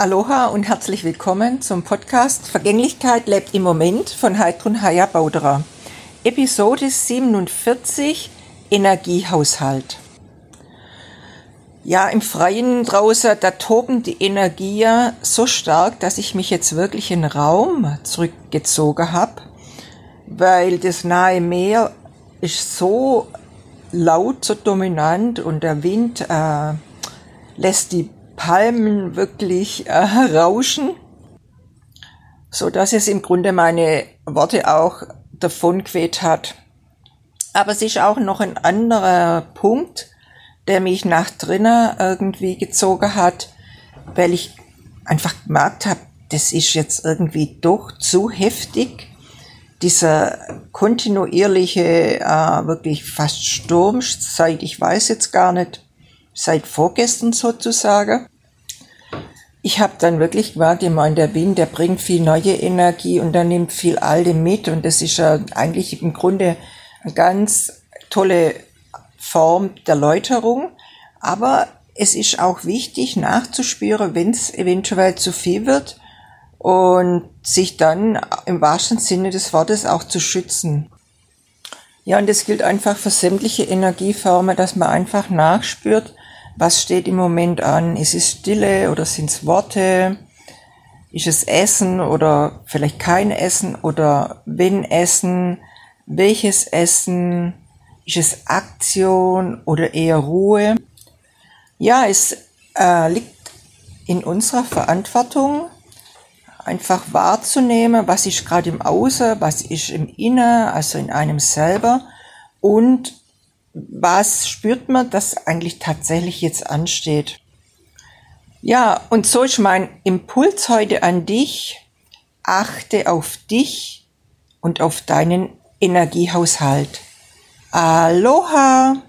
Aloha und herzlich willkommen zum Podcast Vergänglichkeit lebt im Moment von Heidrun Haya Bauderer. Episode 47 Energiehaushalt. Ja, im Freien draußen, da toben die Energien so stark, dass ich mich jetzt wirklich in den Raum zurückgezogen habe, weil das nahe Meer ist so laut, so dominant und der Wind äh, lässt die Palmen wirklich äh, rauschen, so dass es im Grunde meine Worte auch davon geweht hat. Aber es ist auch noch ein anderer Punkt, der mich nach drinnen irgendwie gezogen hat, weil ich einfach gemerkt habe, das ist jetzt irgendwie doch zu heftig. Dieser kontinuierliche, äh, wirklich fast Sturm, seit ich weiß jetzt gar nicht, seit vorgestern sozusagen. Ich habe dann wirklich gemerkt, der Wind, der bringt viel neue Energie und der nimmt viel alte mit und das ist ja eigentlich im Grunde eine ganz tolle Form der Läuterung. Aber es ist auch wichtig nachzuspüren, wenn es eventuell zu viel wird und sich dann im wahrsten Sinne des Wortes auch zu schützen. Ja, und das gilt einfach für sämtliche Energieformen, dass man einfach nachspürt, was steht im Moment an? Ist es Stille oder sind es Worte? Ist es Essen oder vielleicht kein Essen oder wenn Essen? Welches Essen? Ist es Aktion oder eher Ruhe? Ja, es äh, liegt in unserer Verantwortung, einfach wahrzunehmen, was ist gerade im Außen, was ist im Innen, also in einem selber und was spürt man, dass eigentlich tatsächlich jetzt ansteht? Ja, und so ist mein Impuls heute an dich. Achte auf dich und auf deinen Energiehaushalt. Aloha!